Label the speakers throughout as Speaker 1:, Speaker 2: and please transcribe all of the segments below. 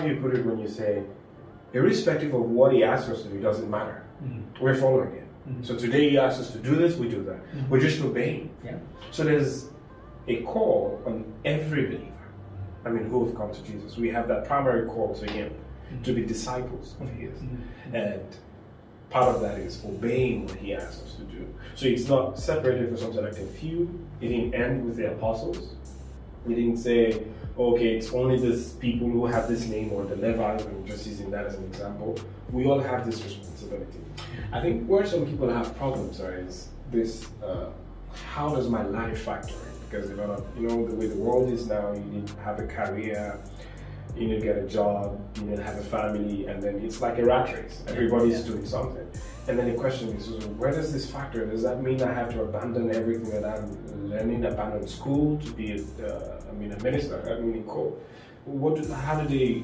Speaker 1: how you put it when you say, irrespective of what he asks us to do, doesn't matter.
Speaker 2: Mm-hmm.
Speaker 1: We're following it.
Speaker 2: Mhm.
Speaker 1: So today he asks us to do this, we do that.
Speaker 2: Mhm.
Speaker 1: We're just obeying.
Speaker 2: Yeah.
Speaker 1: So there's a call on every believer. I mean, who have come to Jesus. We have that primary call to him to be disciples of his.
Speaker 2: Mhm.
Speaker 1: And part of that is obeying what he asks us to do. So it's not separated from something like a few. It didn't end with the apostles. He didn't say, okay, it's only these people who have this name or the Levites, I'm just using that as an example. We all have this responsibility. I think where some people have problems are is this, uh, how does my life factor in? Because you know, you know, the way the world is now, you need to have a career, you need to get a job, you need to have a family, and then it's like a rat race. Everybody's
Speaker 2: Yeah.
Speaker 1: doing something. And then the question is, where does this factor? Does that mean I have to abandon everything that I'm learning, abandon school to be, a, uh, I mean, a minister? I mean, in court. What? Do, how do they?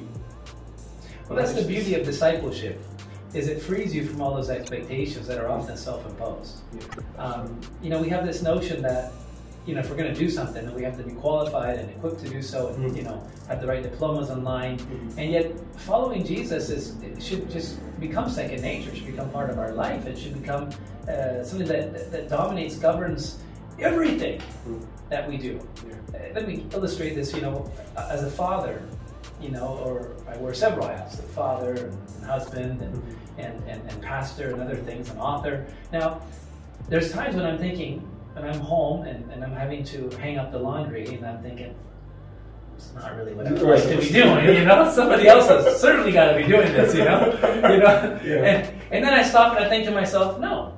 Speaker 2: Well, that's the beauty of discipleship, is it frees you from all those expectations that are often self-imposed. Um, you know, we have this notion that, you know, if we're going to do something, then we have to be qualified and equipped to do so, and
Speaker 1: Mhm.
Speaker 2: you know, have the right diplomas online.
Speaker 1: Mhm.
Speaker 2: And yet, following Jesus is it should just become second nature. It should become part of our life. It should become uh, something that, that, that dominates, governs everything
Speaker 1: Mhm.
Speaker 2: that we do.
Speaker 1: Yeah.
Speaker 2: Uh, let me illustrate this. You know, as a father, you know, or I wear several hats: a father and husband and, and, and, and pastor and other things, an author. Now, there's times when I'm thinking, when I'm home and, and I'm having to hang up the laundry, and I'm thinking, it's not really what I would like to be doing. You know, somebody else has certainly got to be doing this. You know, you know,
Speaker 1: Yeah.
Speaker 2: and and then I stop and I think to myself, no,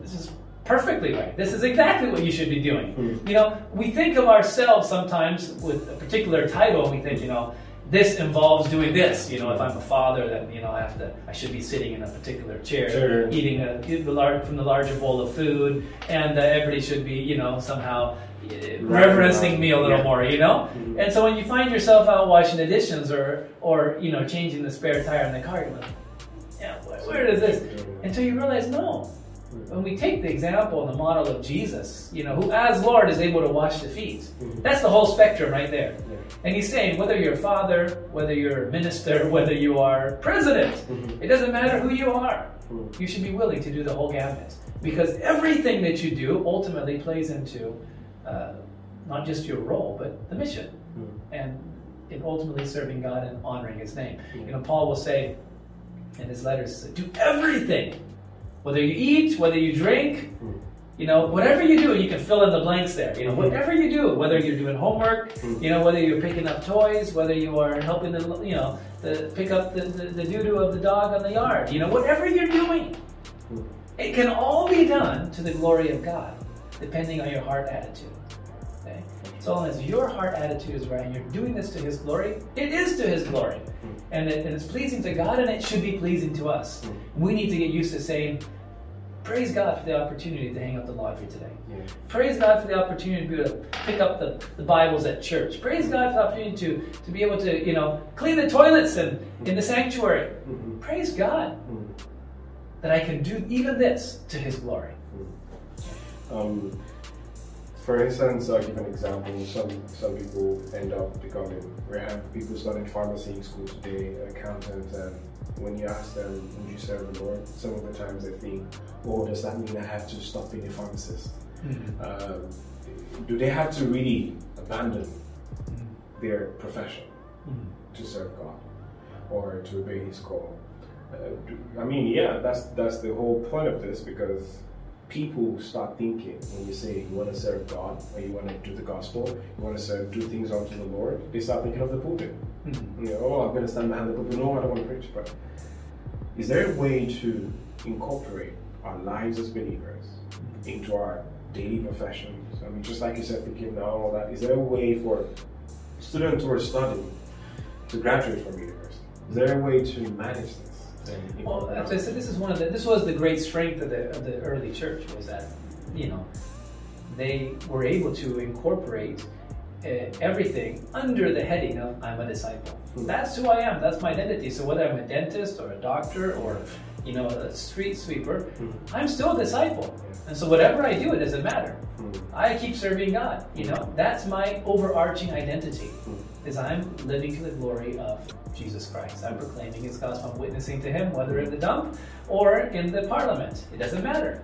Speaker 2: this is perfectly right. This is exactly what you should be doing.
Speaker 1: Hmm.
Speaker 2: You know, we think of ourselves sometimes with a particular title, and we think, you know, this involves doing this. You know, if I'm a father, then you know I have to, I should be sitting in a particular chair,
Speaker 1: Sure.
Speaker 2: eating a, eat the lar- from the larger bowl of food, and uh, everybody should be, you know, somehow uh, reverencing me a little
Speaker 1: Yeah.
Speaker 2: more. You know,
Speaker 1: Mhm.
Speaker 2: and so when you find yourself out washing the dishes or, or you know, changing the spare tire in the car, you're like, yeah, where, where is this? Until you realize, no. When we take the example and the model of Jesus, you know, who as Lord is able to wash the feet,
Speaker 1: Mhm.
Speaker 2: that's the whole spectrum right there. And he's saying, whether you're a father, whether you're a minister, whether you are president,
Speaker 1: Mhm.
Speaker 2: it doesn't matter who you are.
Speaker 1: Mhm.
Speaker 2: You should be willing to do the whole gamut. Because everything that you do ultimately plays into uh, not just your role, but the mission
Speaker 1: Mhm.
Speaker 2: and in ultimately serving God and honoring His name.
Speaker 1: Yeah.
Speaker 2: You know, Paul will say in his letters, do everything, whether you eat, whether you drink,
Speaker 1: Mhm.
Speaker 2: You know, whatever you do, you can fill in the blanks there. You know,
Speaker 1: Mhm.
Speaker 2: whatever you do, whether you're doing homework,
Speaker 1: Mhm.
Speaker 2: you know, whether you're picking up toys, whether you are helping the, you know, the, pick up the, the, the doo-doo of the dog on the yard, you know, whatever you're doing,
Speaker 1: Mhm.
Speaker 2: it can all be done to the glory of God, depending on your heart attitude. Okay? So long as your heart attitude is right and you're doing this to His glory, it is to His glory. And, it, and it's pleasing to God and it should be pleasing to us. We need to get used to saying, Praise God for the opportunity to hang up the laundry today.
Speaker 1: Yeah.
Speaker 2: Praise God for the opportunity to, be able to pick up the, the Bibles at church. Praise God for the opportunity to, to be able to, you know, clean the toilets in, in the sanctuary.
Speaker 1: Mhm.
Speaker 2: Praise God
Speaker 1: Mhm.
Speaker 2: that I can do even this to His glory.
Speaker 1: Um, for instance, I'll give an example. Some some people end up becoming. We have people studying pharmacy in school today, accountants, and when you ask them, "Would you serve the Lord?" Some of the times they think, "Oh, does that mean I have to stop being a pharmacist?" Um, do they have to really abandon their profession to serve God or to obey His call? Uh, do- I mean, yeah, that's that's the whole point of this because people start thinking when you say you want to serve God or you want to do the gospel, you want to serve, do things unto the Lord, they start thinking of the pulpit.
Speaker 2: Mhm.
Speaker 1: You know, oh, I'm going to stand behind the pulpit. No, I don't want to preach. But is there a way to incorporate our lives as believers into our daily professions? I mean, just like you said, picking and all that. Is there a way for students who are studying to graduate from university? Is there a way to manage this?
Speaker 2: Well, as I said, this is one of the this was the great strength of the of the early church was that you know they were able to incorporate uh, everything under the heading of I'm a disciple. That's who I am. That's my identity. So whether I'm a dentist or a doctor or you know a street sweeper. I'm still a disciple. And so whatever I do, it doesn't matter. I keep serving God. You know, that's my overarching identity. Is I'm living to the glory of Jesus Christ. I'm proclaiming His gospel. I'm witnessing to Him, whether in the dump or in the parliament. It doesn't matter.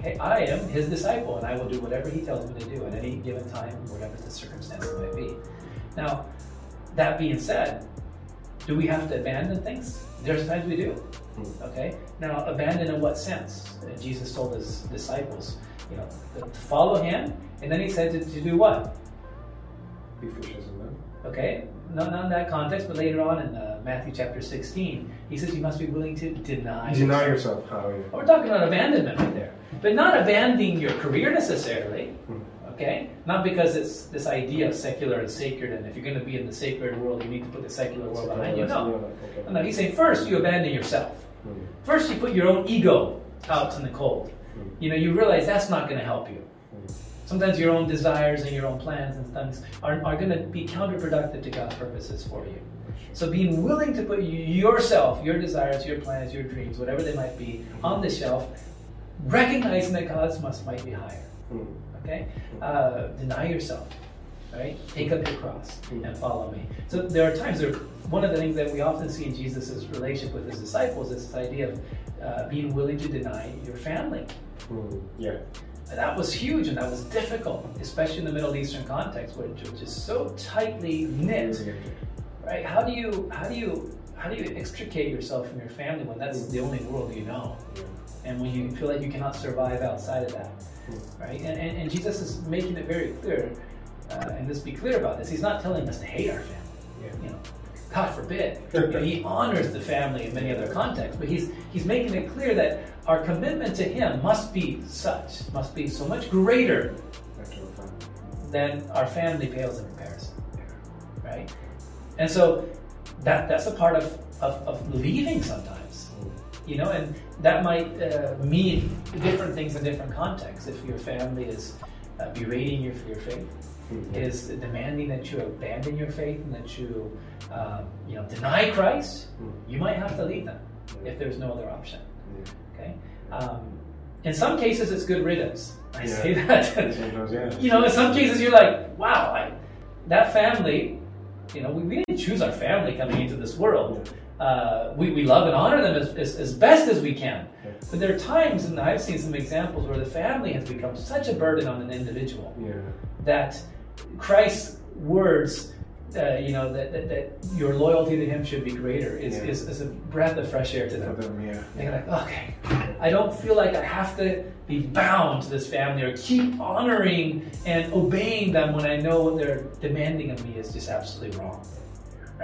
Speaker 2: Okay, I am His disciple, and I will do whatever He tells me to do at any given time, whatever the circumstance might be. Now, that being said, do we have to abandon things? There's times we do. Okay. Now, abandon in what sense? Jesus told His disciples, you know, to follow Him, and then He said to, to do what?
Speaker 1: Be fishers.
Speaker 2: Okay, not, not in that context, but later on in uh, Matthew chapter 16, he says you must be willing to deny.
Speaker 1: Deny yourself. How? Yeah.
Speaker 2: We're talking about abandonment right there. But not abandoning your career necessarily,
Speaker 1: Hmm.
Speaker 2: okay? Not because it's this idea of secular and sacred, and if you're going to be in the sacred world, you need to put the secular world behind you. No. No, he's saying first you abandon yourself.
Speaker 1: Hmm.
Speaker 2: First you put your own ego out in the cold.
Speaker 1: Hmm.
Speaker 2: You know, you realize that's not going to help you. Sometimes your own desires and your own plans and things are, are going to be counterproductive to God's purposes for you. So being willing to put yourself, your desires, your plans, your dreams, whatever they might be, on the shelf, recognizing that God's must might be higher.
Speaker 1: Hmm.
Speaker 2: Okay, uh, deny yourself. Right, take up your cross
Speaker 1: Hmm.
Speaker 2: and follow me. So there are times. There, one of the things that we often see in Jesus' relationship with his disciples is this idea of uh, being willing to deny your family.
Speaker 1: Hmm. Yeah.
Speaker 2: That was huge and that was difficult, especially in the Middle Eastern context, which which is so tightly knit right? How do you how do you how do you extricate yourself from your family when that's the only world you know? And when you feel like you cannot survive outside of that right? And, and, and jesus is making it very clear uh, and let's be clear about this. He's not telling us to hate our family you know god forbid know, he honors the family in many other contexts but he's he's making it clear that our commitment to him must be such must be so much greater than our family pales in comparison right? And so that that's a part of, of, of leaving sometimes, you know, and that might uh, mean different things in different contexts. If your family is uh, berating you for your faith. Is demanding that you abandon your faith and that you, um, you know, deny Christ,
Speaker 1: Hmm.
Speaker 2: you might have to leave them if there's no other option. Okay. Um, in some cases, it's good riddance. I
Speaker 1: Yeah.
Speaker 2: say that.
Speaker 1: Yeah.
Speaker 2: you know, in some cases you're like, wow, I, that family, you know, we, we didn't choose our family coming into this world. Uh, we, we love and honor them as, as, as best as we can. But there are times, and I've seen some examples, where the family has become such a burden on an individual
Speaker 1: Yeah.
Speaker 2: That Christ's words, uh, you know, that, that, that your loyalty to Him should be greater is,
Speaker 1: Yeah.
Speaker 2: is, is a breath of fresh air to them.
Speaker 1: them, yeah.
Speaker 2: They're like, okay, I don't feel like I have to be bound to this family or keep honoring and obeying them when I know what they're demanding of me is just absolutely wrong.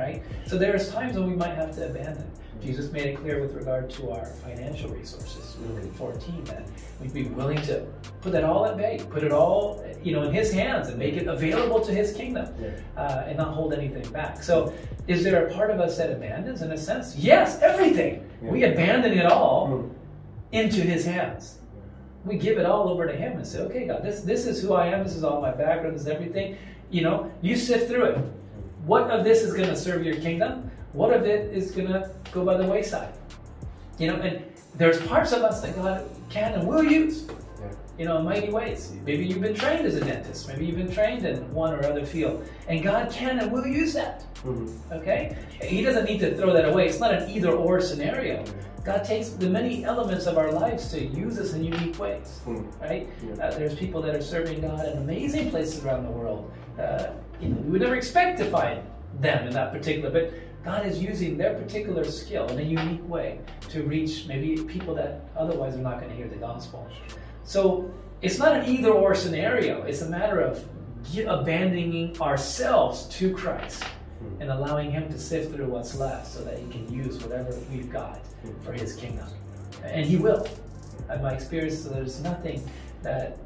Speaker 2: Right? So there's times when we might have to abandon. Jesus made it clear with regard to our financial resources, in 14, that we'd be willing to put that all at bay, put it all, you know, in His hands and make it available to His kingdom uh, and not hold anything back. So, is there a part of us that abandons in a sense? Yes, everything. We abandon it all
Speaker 1: Hmm.
Speaker 2: into His hands. We give it all over to Him and say, "Okay, God, this this is who I am. This is all my background. This is everything. You know, you sift through it. What of this is going to serve your kingdom? What of it is going to go by the wayside? You know, and there's parts of us that God can and will use
Speaker 1: Yeah.
Speaker 2: you know, in mighty ways. Maybe you've been trained as a dentist. Maybe you've been trained in one or other field. And God can and will use that.
Speaker 1: Mhm.
Speaker 2: Okay? He doesn't need to throw that away. It's not an either or scenario. God takes the many elements of our lives to use us in unique ways.
Speaker 1: Hmm.
Speaker 2: Right?
Speaker 1: Yeah.
Speaker 2: Uh, there's people that are serving God in amazing places around the world. Uh, you know, we would never expect to find them in that particular, but God is using their particular skill in a unique way to reach maybe people that otherwise are not going to hear the gospel. So it's not an either or scenario. It's a matter of abandoning ourselves to Christ hmm. and allowing Him to sift through what's left so that He can use whatever we've got hmm. for His kingdom. And He will. In my experience, there's nothing that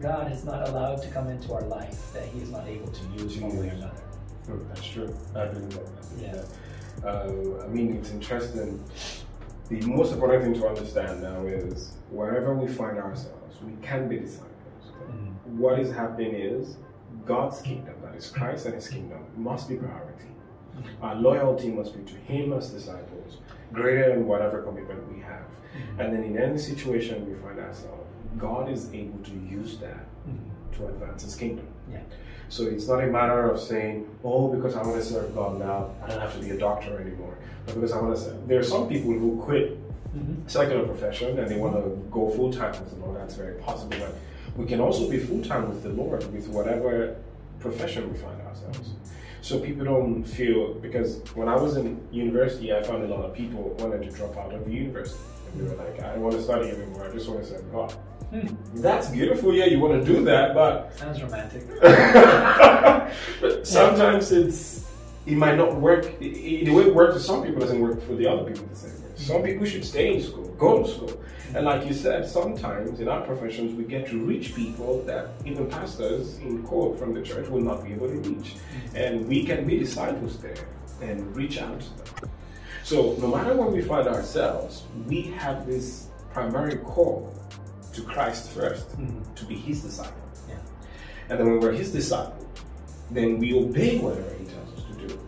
Speaker 2: God is not allowed to come into our life that He is not able to use one way or another.
Speaker 1: Hmm, That's true. I believe that. I believe
Speaker 2: Yeah.
Speaker 1: that. Uh, I mean, it's interesting. The most important thing to understand now is wherever we find ourselves, we can be disciples. What is happening is God's kingdom, that is Christ and His kingdom, must be priority. Our loyalty must be to Him as disciples, greater than whatever commitment we have. And then in any situation we find ourselves, God is able to use that
Speaker 2: Mhm.
Speaker 1: to advance His kingdom.
Speaker 2: Yeah.
Speaker 1: So it's not a matter of saying, oh, because I want to serve God now, I don't have to be a doctor anymore. Or because I want to serve. There are some people who quit
Speaker 2: Mhm.
Speaker 1: secular profession and they want to go full time with the Lord. That's very possible. But we can also be full time with the Lord with whatever profession we find ourselves. So people don't feel because when I was in university, I found a lot of people wanted to drop out of the university. And they were like, I don't want to study anymore. I just want to serve God.
Speaker 2: Hmm.
Speaker 1: That's beautiful. Yeah, you want to do that, but
Speaker 2: Sounds romantic.
Speaker 1: but sometimes it's it might not work. i- i- The way it works for some people doesn't work for the other people the same way. Some people should stay in school, go to school, and like you said, sometimes in our professions we get to reach people that even pastors in quote from the church will not be able to reach, and we can be disciples there and reach out to them. So no matter where we find ourselves, we have this primary call to Christ first,
Speaker 2: Mhm.
Speaker 1: to be His disciple.
Speaker 2: Yeah.
Speaker 1: And then when we're his disciple, then we obey whatever he tells us to do.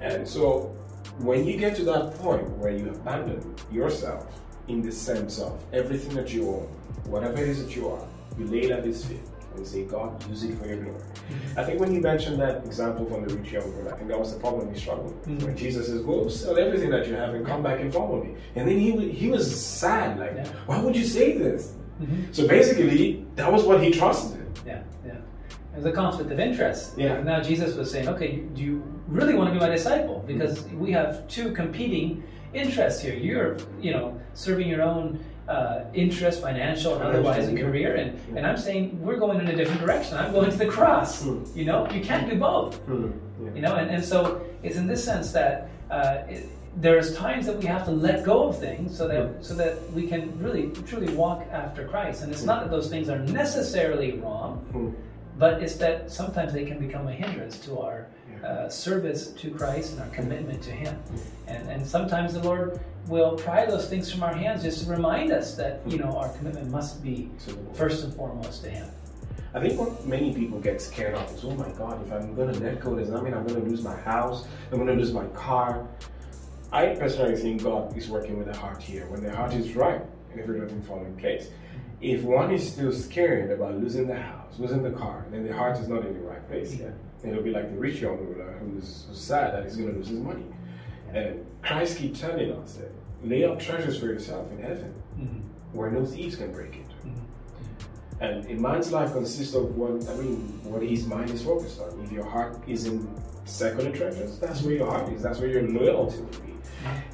Speaker 1: And so when you get to that point where you abandon yourself in the sense of everything that you own, whatever it is that you are, you lay it at his feet and say, God, use it for your glory. I think when you mentioned that example from the rich young ruler, I think that was the problem he struggled with.
Speaker 2: Mhm.
Speaker 1: When Jesus says, Go sell everything that you have and come back and follow me. And then he, he was sad, like, why would you say this?
Speaker 2: Mhm.
Speaker 1: So basically, that was what he trusted in.
Speaker 2: Yeah, yeah. There's a conflict of interest.
Speaker 1: Yeah.
Speaker 2: Now Jesus was saying, okay, do you really want to be my disciple? Because we have two competing interests here. You're, you know, serving your own uh, interest, financial and otherwise,
Speaker 1: yeah.
Speaker 2: career, and,
Speaker 1: Yeah.
Speaker 2: and I'm saying we're going in a different direction. I'm going to the cross.
Speaker 1: Hmm.
Speaker 2: You know, you can't do both.
Speaker 1: Hmm, yeah.
Speaker 2: You know, and, and so it's in this sense that uh, it, there's times that we have to let go of things so that so that we can really truly walk after Christ. And it's not that those things are necessarily wrong,
Speaker 1: Hmm.
Speaker 2: but it's that sometimes they can become a hindrance to our uh, service to Christ and our commitment to Him. And and sometimes the Lord will pry those things from our hands just to remind us that you know our commitment must be first and foremost to Him.
Speaker 1: I think what many people get scared of is, oh my God, if I'm going to let go, does that mean I'm going to lose my house? I'm going to lose my car? I personally think God is working with the heart here. When the heart is right, and everything doesn't fall in place. If one is still scared about losing the house, losing the car, then the heart is not in the right place yet. It'll be like the rich young ruler who's sad that he's going to lose his money. And Christ keeps telling us that lay up treasures for yourself in heaven
Speaker 2: Mhm.
Speaker 1: where no thieves can break it. And a man's life consists of what I mean, what his mind is focused on. If your heart is in secular treasures, that's where your heart is. That's where your loyalty will be.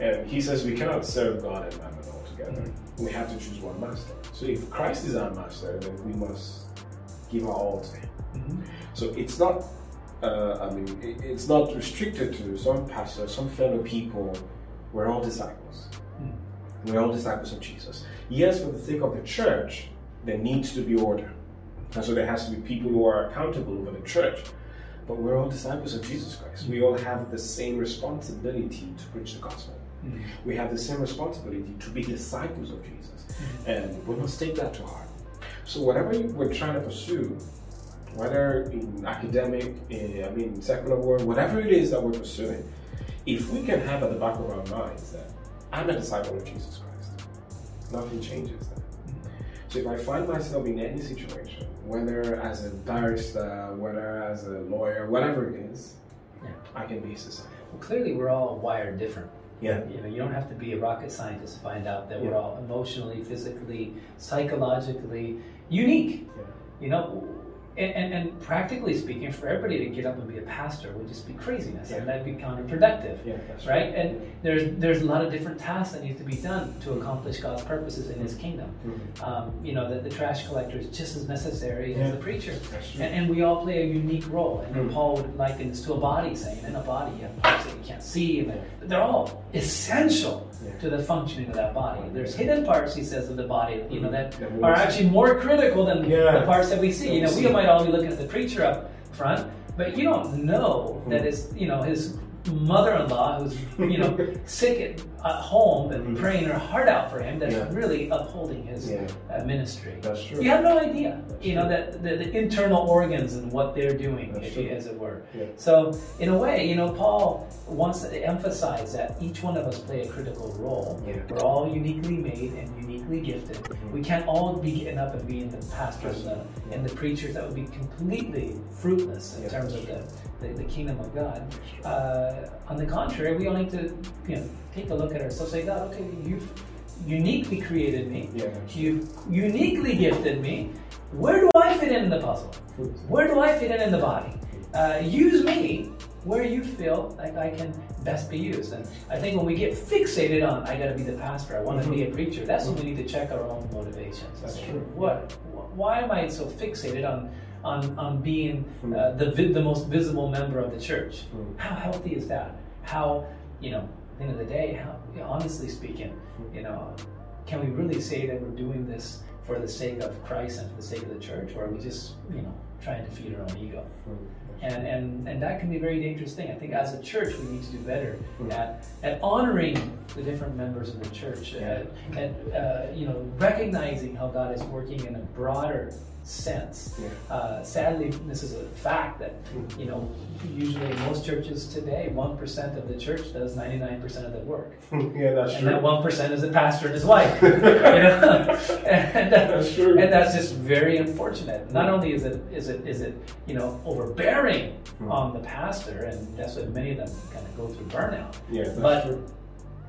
Speaker 1: And he says we cannot serve God and mammon altogether. We have to choose one master. So if Christ is our master, then we must give our all to Him.
Speaker 2: Mhm.
Speaker 1: So it's not. Uh, I mean, it- it's not restricted to some pastor, some fellow people. We're all disciples.
Speaker 2: Mm.
Speaker 1: We're all disciples of Jesus. Yes, for the sake of the church, there needs to be order. And so there has to be people who are accountable over the church. But we're all disciples of Jesus Christ. We all have the same responsibility to preach the gospel.
Speaker 2: Mhm.
Speaker 1: We have the same responsibility to be disciples of Jesus. And we must take that to heart. So whatever you, we're trying to pursue, whether in academic, in, I mean, secular world, whatever it is that we're pursuing, if we can have at the back of our minds that I'm a disciple of Jesus Christ, nothing changes that. So if I find myself in any situation, whether as a barrister, whether as a lawyer, whatever it is,
Speaker 2: Yeah.
Speaker 1: I can be disciple.
Speaker 2: Well, clearly, we're all wired different.
Speaker 1: Yeah.
Speaker 2: You know, you don't have to be a rocket scientist to find out that we're all emotionally, physically, psychologically unique.
Speaker 1: Yeah.
Speaker 2: You know, and, and, and practically speaking, for everybody to get up and be a pastor would just be craziness, and that'd be counterproductive.
Speaker 1: Yeah, that's
Speaker 2: Right, and there's there's a lot of different tasks that need to be done to accomplish God's purposes in His kingdom.
Speaker 1: Mhm.
Speaker 2: Um, you know, the, the trash collector is just as necessary as the preacher. And, and we all play a unique role. And
Speaker 1: Mm.
Speaker 2: Paul would liken this to a body, saying, in a body, you have parts that you can't see, and they're, but they're all essential
Speaker 1: Yeah.
Speaker 2: to the functioning of that body. There's hidden parts, he says, of the body, you know, that
Speaker 1: That
Speaker 2: are actually more critical than
Speaker 1: Yeah.
Speaker 2: the parts that we see. You know, we
Speaker 1: see.
Speaker 2: Might all be looking at the preacher up front, but you don't know that hmm. his, you know, his mother-in-law who's you know sick at, at home and
Speaker 1: Mhm.
Speaker 2: praying her heart out for him that's
Speaker 1: Yeah.
Speaker 2: really upholding his
Speaker 1: Yeah.
Speaker 2: uh, ministry.
Speaker 1: That's true.
Speaker 2: You have no idea,
Speaker 1: That's
Speaker 2: you know,
Speaker 1: true.
Speaker 2: that the, the internal organs and what they're doing, if as it were.
Speaker 1: Yeah.
Speaker 2: So, in a way, you know, Paul wants to emphasize that each one of us play a critical role. We're all uniquely made and uniquely gifted.
Speaker 1: Mhm.
Speaker 2: We can't all be getting up and being the pastors and the, and the preachers. That would be completely fruitless in terms of the, the, the kingdom of God. Uh, on the contrary, we all need to, you know, take a look at ourselves. Say, God, okay, you've uniquely created me.
Speaker 1: Yeah.
Speaker 2: You've uniquely gifted me. Where do I fit in the puzzle? Where do I fit in in the body? Uh, use me where you feel like I can best be used. And I think when we get fixated on, I got to be the pastor, I want to be a preacher, that's when we need to check our own motivations.
Speaker 1: That's true.
Speaker 2: What? Why am I so fixated on on on being uh, the vi- the most visible member of the church?
Speaker 1: Mm.
Speaker 2: How healthy is that? How you know? At the end of the day, how honestly speaking, you know, can we really say that we're doing this for the sake of Christ and for the sake of the church, or are we just, you know, trying to feed our own ego? And, and, and that can be a very dangerous thing. I think as a church, we need to do better at, at honoring the different members of the church,
Speaker 1: Yeah.
Speaker 2: at, at uh, you know, recognizing how God is working in a broader sense.
Speaker 1: Yeah.
Speaker 2: Uh, sadly, this is a fact that
Speaker 1: Mm.
Speaker 2: you know usually most churches today, one percent of the church does ninety nine percent of the work,
Speaker 1: yeah, that's
Speaker 2: and
Speaker 1: true.
Speaker 2: that one percent is a pastor and his wife. you know, and, uh,
Speaker 1: That's true.
Speaker 2: and that's just very unfortunate. Not only is it is it is it you know overbearing
Speaker 1: Mm.
Speaker 2: on the pastor, and that's what many of them kind of go through burnout.
Speaker 1: yeah, that's
Speaker 2: but-
Speaker 1: true.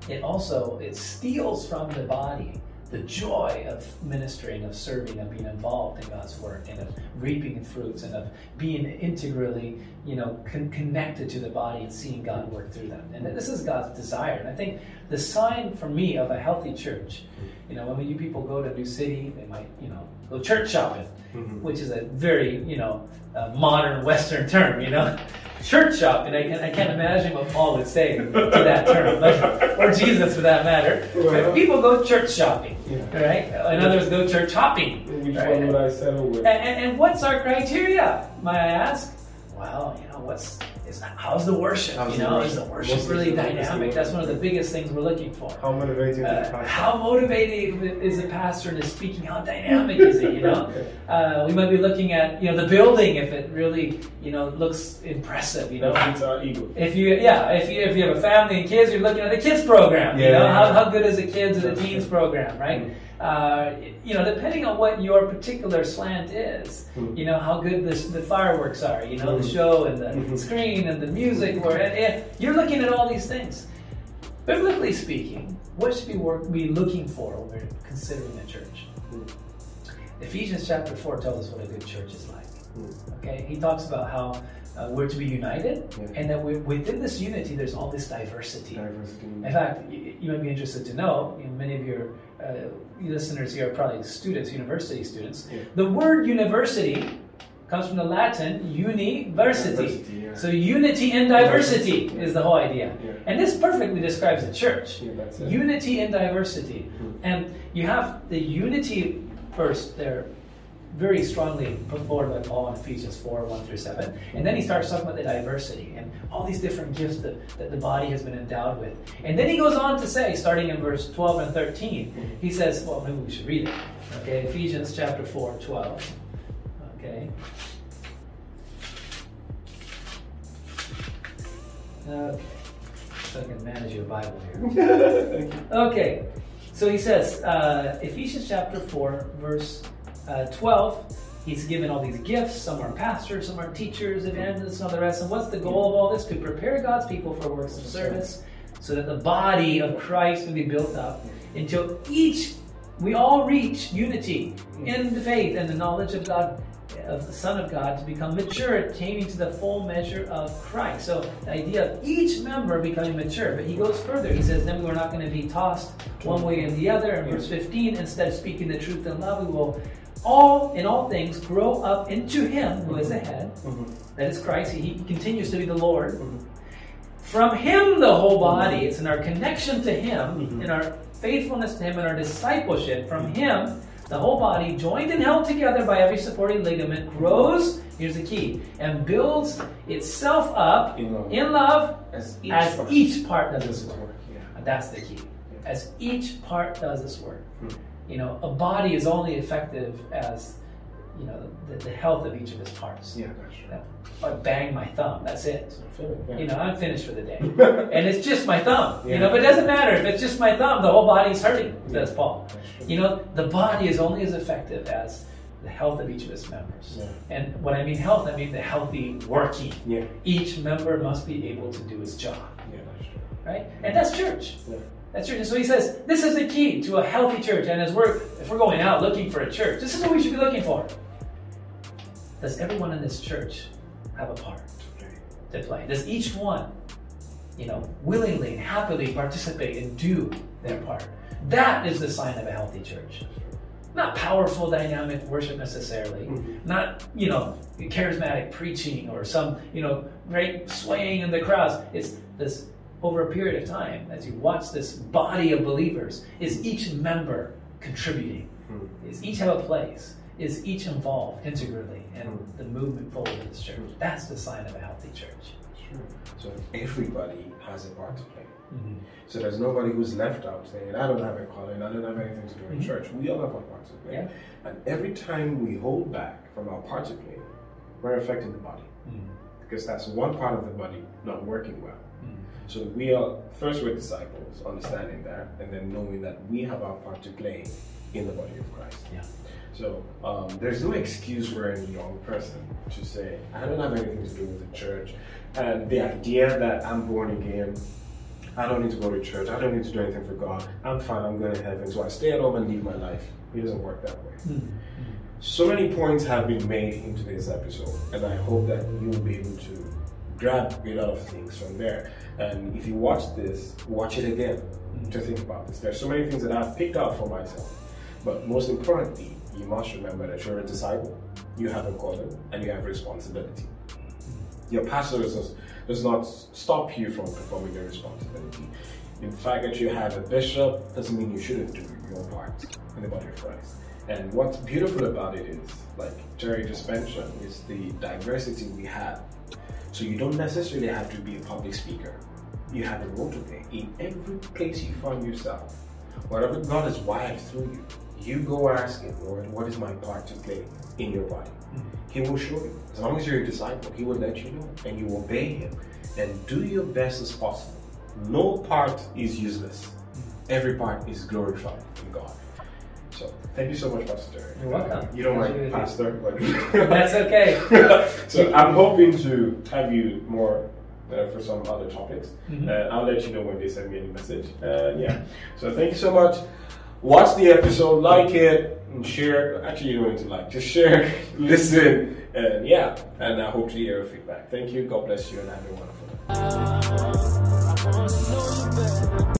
Speaker 2: It also it steals from the body the joy of ministering, of serving, of being involved in God's work, and of reaping fruits, and of being integrally, you know, con- connected to the body and seeing God work through them. And this is God's desire. And I think the sign for me of a healthy church, you know, when you people go to a new city, they might, you know, go church shopping,
Speaker 1: Mhm.
Speaker 2: which is a very, you know, uh, modern Western term, you know. Church shopping, I, can, I can't imagine what Paul would say to that term, but, or Jesus for that matter. But people go church shopping, right? And others go church hopping.
Speaker 1: Which
Speaker 2: right?
Speaker 1: one would I settle with?
Speaker 2: And, and, and what's our criteria, may I ask? Well, you know, what's is how's the worship?
Speaker 1: How's
Speaker 2: you know,
Speaker 1: worship?
Speaker 2: is the worship
Speaker 1: Most
Speaker 2: really
Speaker 1: is is
Speaker 2: dynamic? That's one of the biggest things we're looking for.
Speaker 1: How motivating is the
Speaker 2: Uh,
Speaker 1: pastor?
Speaker 2: how motivated is the pastor in his speaking? How dynamic is it? You know, uh, we might be looking at you know the building if it really you know looks impressive. You know,
Speaker 1: That our ego.
Speaker 2: if you yeah if you if you have a family and kids, you're looking at the kids program. you know,
Speaker 1: yeah,
Speaker 2: how,
Speaker 1: yeah.
Speaker 2: how good is the kids or the teens program, right?
Speaker 1: Mm.
Speaker 2: Uh, you know, depending on what your particular slant is,
Speaker 1: Mm.
Speaker 2: you know how good the, the fireworks are, you know, the
Speaker 1: Mm.
Speaker 2: show and the
Speaker 1: Mhm.
Speaker 2: screen and the music, or and, and you're looking at all these things. Biblically speaking, what should we work, be looking for when we're considering a church?
Speaker 1: Mm.
Speaker 2: Ephesians chapter 4 tells us what a good church is like.
Speaker 1: Mm.
Speaker 2: Okay, he talks about how uh, we're to be united,
Speaker 1: Yeah.
Speaker 2: and that we within this unity, there's all this diversity.
Speaker 1: Diversity.
Speaker 2: In fact, you, you might be interested to know, you know, many of your uh, listeners here are probably students, university students.
Speaker 1: Yeah.
Speaker 2: The word university comes from the Latin university.
Speaker 1: Yeah.
Speaker 2: So unity and diversity
Speaker 1: Diversity,
Speaker 2: is the whole idea. And this perfectly describes the church. Unity and diversity.
Speaker 1: Mhm.
Speaker 2: And you have the unity first there very strongly put forward by Paul in Ephesians 4, 1 through 7. And then he starts talking about the diversity and all these different gifts that, that the body has been endowed with. And then he goes on to say, starting in verse 12 and 13, he says, well, maybe we should read it. Okay, Ephesians chapter 4, 12. Okay. Okay. So I can manage your Bible here. Okay, so he says, uh, Ephesians chapter 4, verse uh, 12, he's given all these gifts. Some are pastors, some are teachers, evangelists, and all the rest. And what's the goal of all this? To prepare God's people for works of service, so that the body of Christ may be built up until each, we all reach unity in the faith and the knowledge of God, of the Son of God, to become mature, attaining to the full measure of Christ. So the idea of each member becoming mature. But he goes further. He says, then we're not going to be tossed one way and the other. In verse 15, instead of speaking the truth in love, we will all, in all things, grow up into Him who is the head.
Speaker 1: Mhm.
Speaker 2: That is Christ. He, he continues to be the Lord.
Speaker 1: Mhm.
Speaker 2: From Him, the whole body, it's in our connection to Him,
Speaker 1: Mhm.
Speaker 2: in our faithfulness to Him, in our discipleship, from Him, The whole body, joined and held together by every supporting ligament, grows, here's the key, and builds itself up
Speaker 1: In love.
Speaker 2: in love
Speaker 1: As each
Speaker 2: as
Speaker 1: part
Speaker 2: each part does its work.
Speaker 1: Yeah.
Speaker 2: That's the key. As each part does its work. You know, a body is only effective as, you know, the, the health of each of its parts.
Speaker 1: Yeah, that's
Speaker 2: If I bang my thumb, that's it.
Speaker 1: Yeah.
Speaker 2: You know, I'm finished for the day. and it's just my thumb. You know, but it doesn't matter. If it's just my thumb, the whole body's hurting, says Paul. You know, the body is only as effective as the health of each of its members.
Speaker 1: Yeah.
Speaker 2: And when I mean health, I mean the healthy working.
Speaker 1: Yeah,
Speaker 2: Each member must be able to do its job,
Speaker 1: yeah, that's true.
Speaker 2: right? And that's church.
Speaker 1: Yeah.
Speaker 2: That's. And so he says, this is the key to a healthy church. And as we're, if we're going out looking for a church, this is what we should be looking for. Does everyone in this church have a part to play? Does each one, you know, willingly and happily participate and do their part? That is the sign of a healthy church. Not powerful, dynamic worship necessarily.
Speaker 1: Mhm.
Speaker 2: Not, you know, charismatic preaching or some, you know, great swaying in the crowds. It's this over a period of time, as you watch this body of believers, is each member contributing?
Speaker 1: Hmm.
Speaker 2: Is each have a place? Is each involved integrally in
Speaker 1: Mhm.
Speaker 2: the movement forward of this church? That's the sign of a healthy church.
Speaker 1: Sure. So everybody has a part to play.
Speaker 2: Mm-hmm.
Speaker 1: So there's nobody who's left out saying, I don't have a calling, I don't have anything to do in
Speaker 2: Mhm.
Speaker 1: church. We all have our part to play.
Speaker 2: Yeah.
Speaker 1: And every time we hold back from our part to play, we're affecting the body. Because that's one part of the body not working well. So we are first we're disciples, understanding that, and then knowing that we have our part to play in the body of Christ.
Speaker 2: Yeah.
Speaker 1: So um, there's no excuse for any young person to say, I don't have anything to do with the church. And the idea that I'm born again, I don't need to go to church, I don't need to do anything for God, I'm fine, I'm going to heaven, so I stay at home and live my life. It doesn't work that way.
Speaker 2: Mm-hmm.
Speaker 1: So many points have been made in today's episode, and I hope that you will be able to grab a lot of things from there. And if you watch this, watch it again to mm. think about this. There's so many things that I've picked out for myself, but most importantly, you must remember that you're a disciple, you have a calling, and you have responsibility. Mm. Your pastor does, does not stop you from performing your responsibility. In fact, that you have a bishop doesn't mean you shouldn't do your part in the body of Christ. And what's beautiful about it is, like Jerry just mentioned, is the diversity we have. So you don't necessarily have to be a public speaker. You have a role to play in every place you find yourself. Whatever God has wired through you, you go ask Him, Lord, what is my part to play in your body? Hmm. He will show you. As long as you're a disciple, He will let you know, and you obey Him and do your best as possible. No part is useless. Hmm. Every part is glorified in God. Thank you so much, Pastor Jerry.
Speaker 2: You're welcome.
Speaker 1: You don't like. Pastor, but
Speaker 2: That's okay.
Speaker 1: so I'm hoping to have you more uh, for some other topics.
Speaker 2: Mhm.
Speaker 1: Uh, I'll let you know when they send me any message. Uh, yeah. So thank you so much. Watch the episode, like it, and share. Actually, you don't need to like, just share, listen, and yeah. And I hope to hear your feedback. Thank you. God bless you, and have a wonderful day.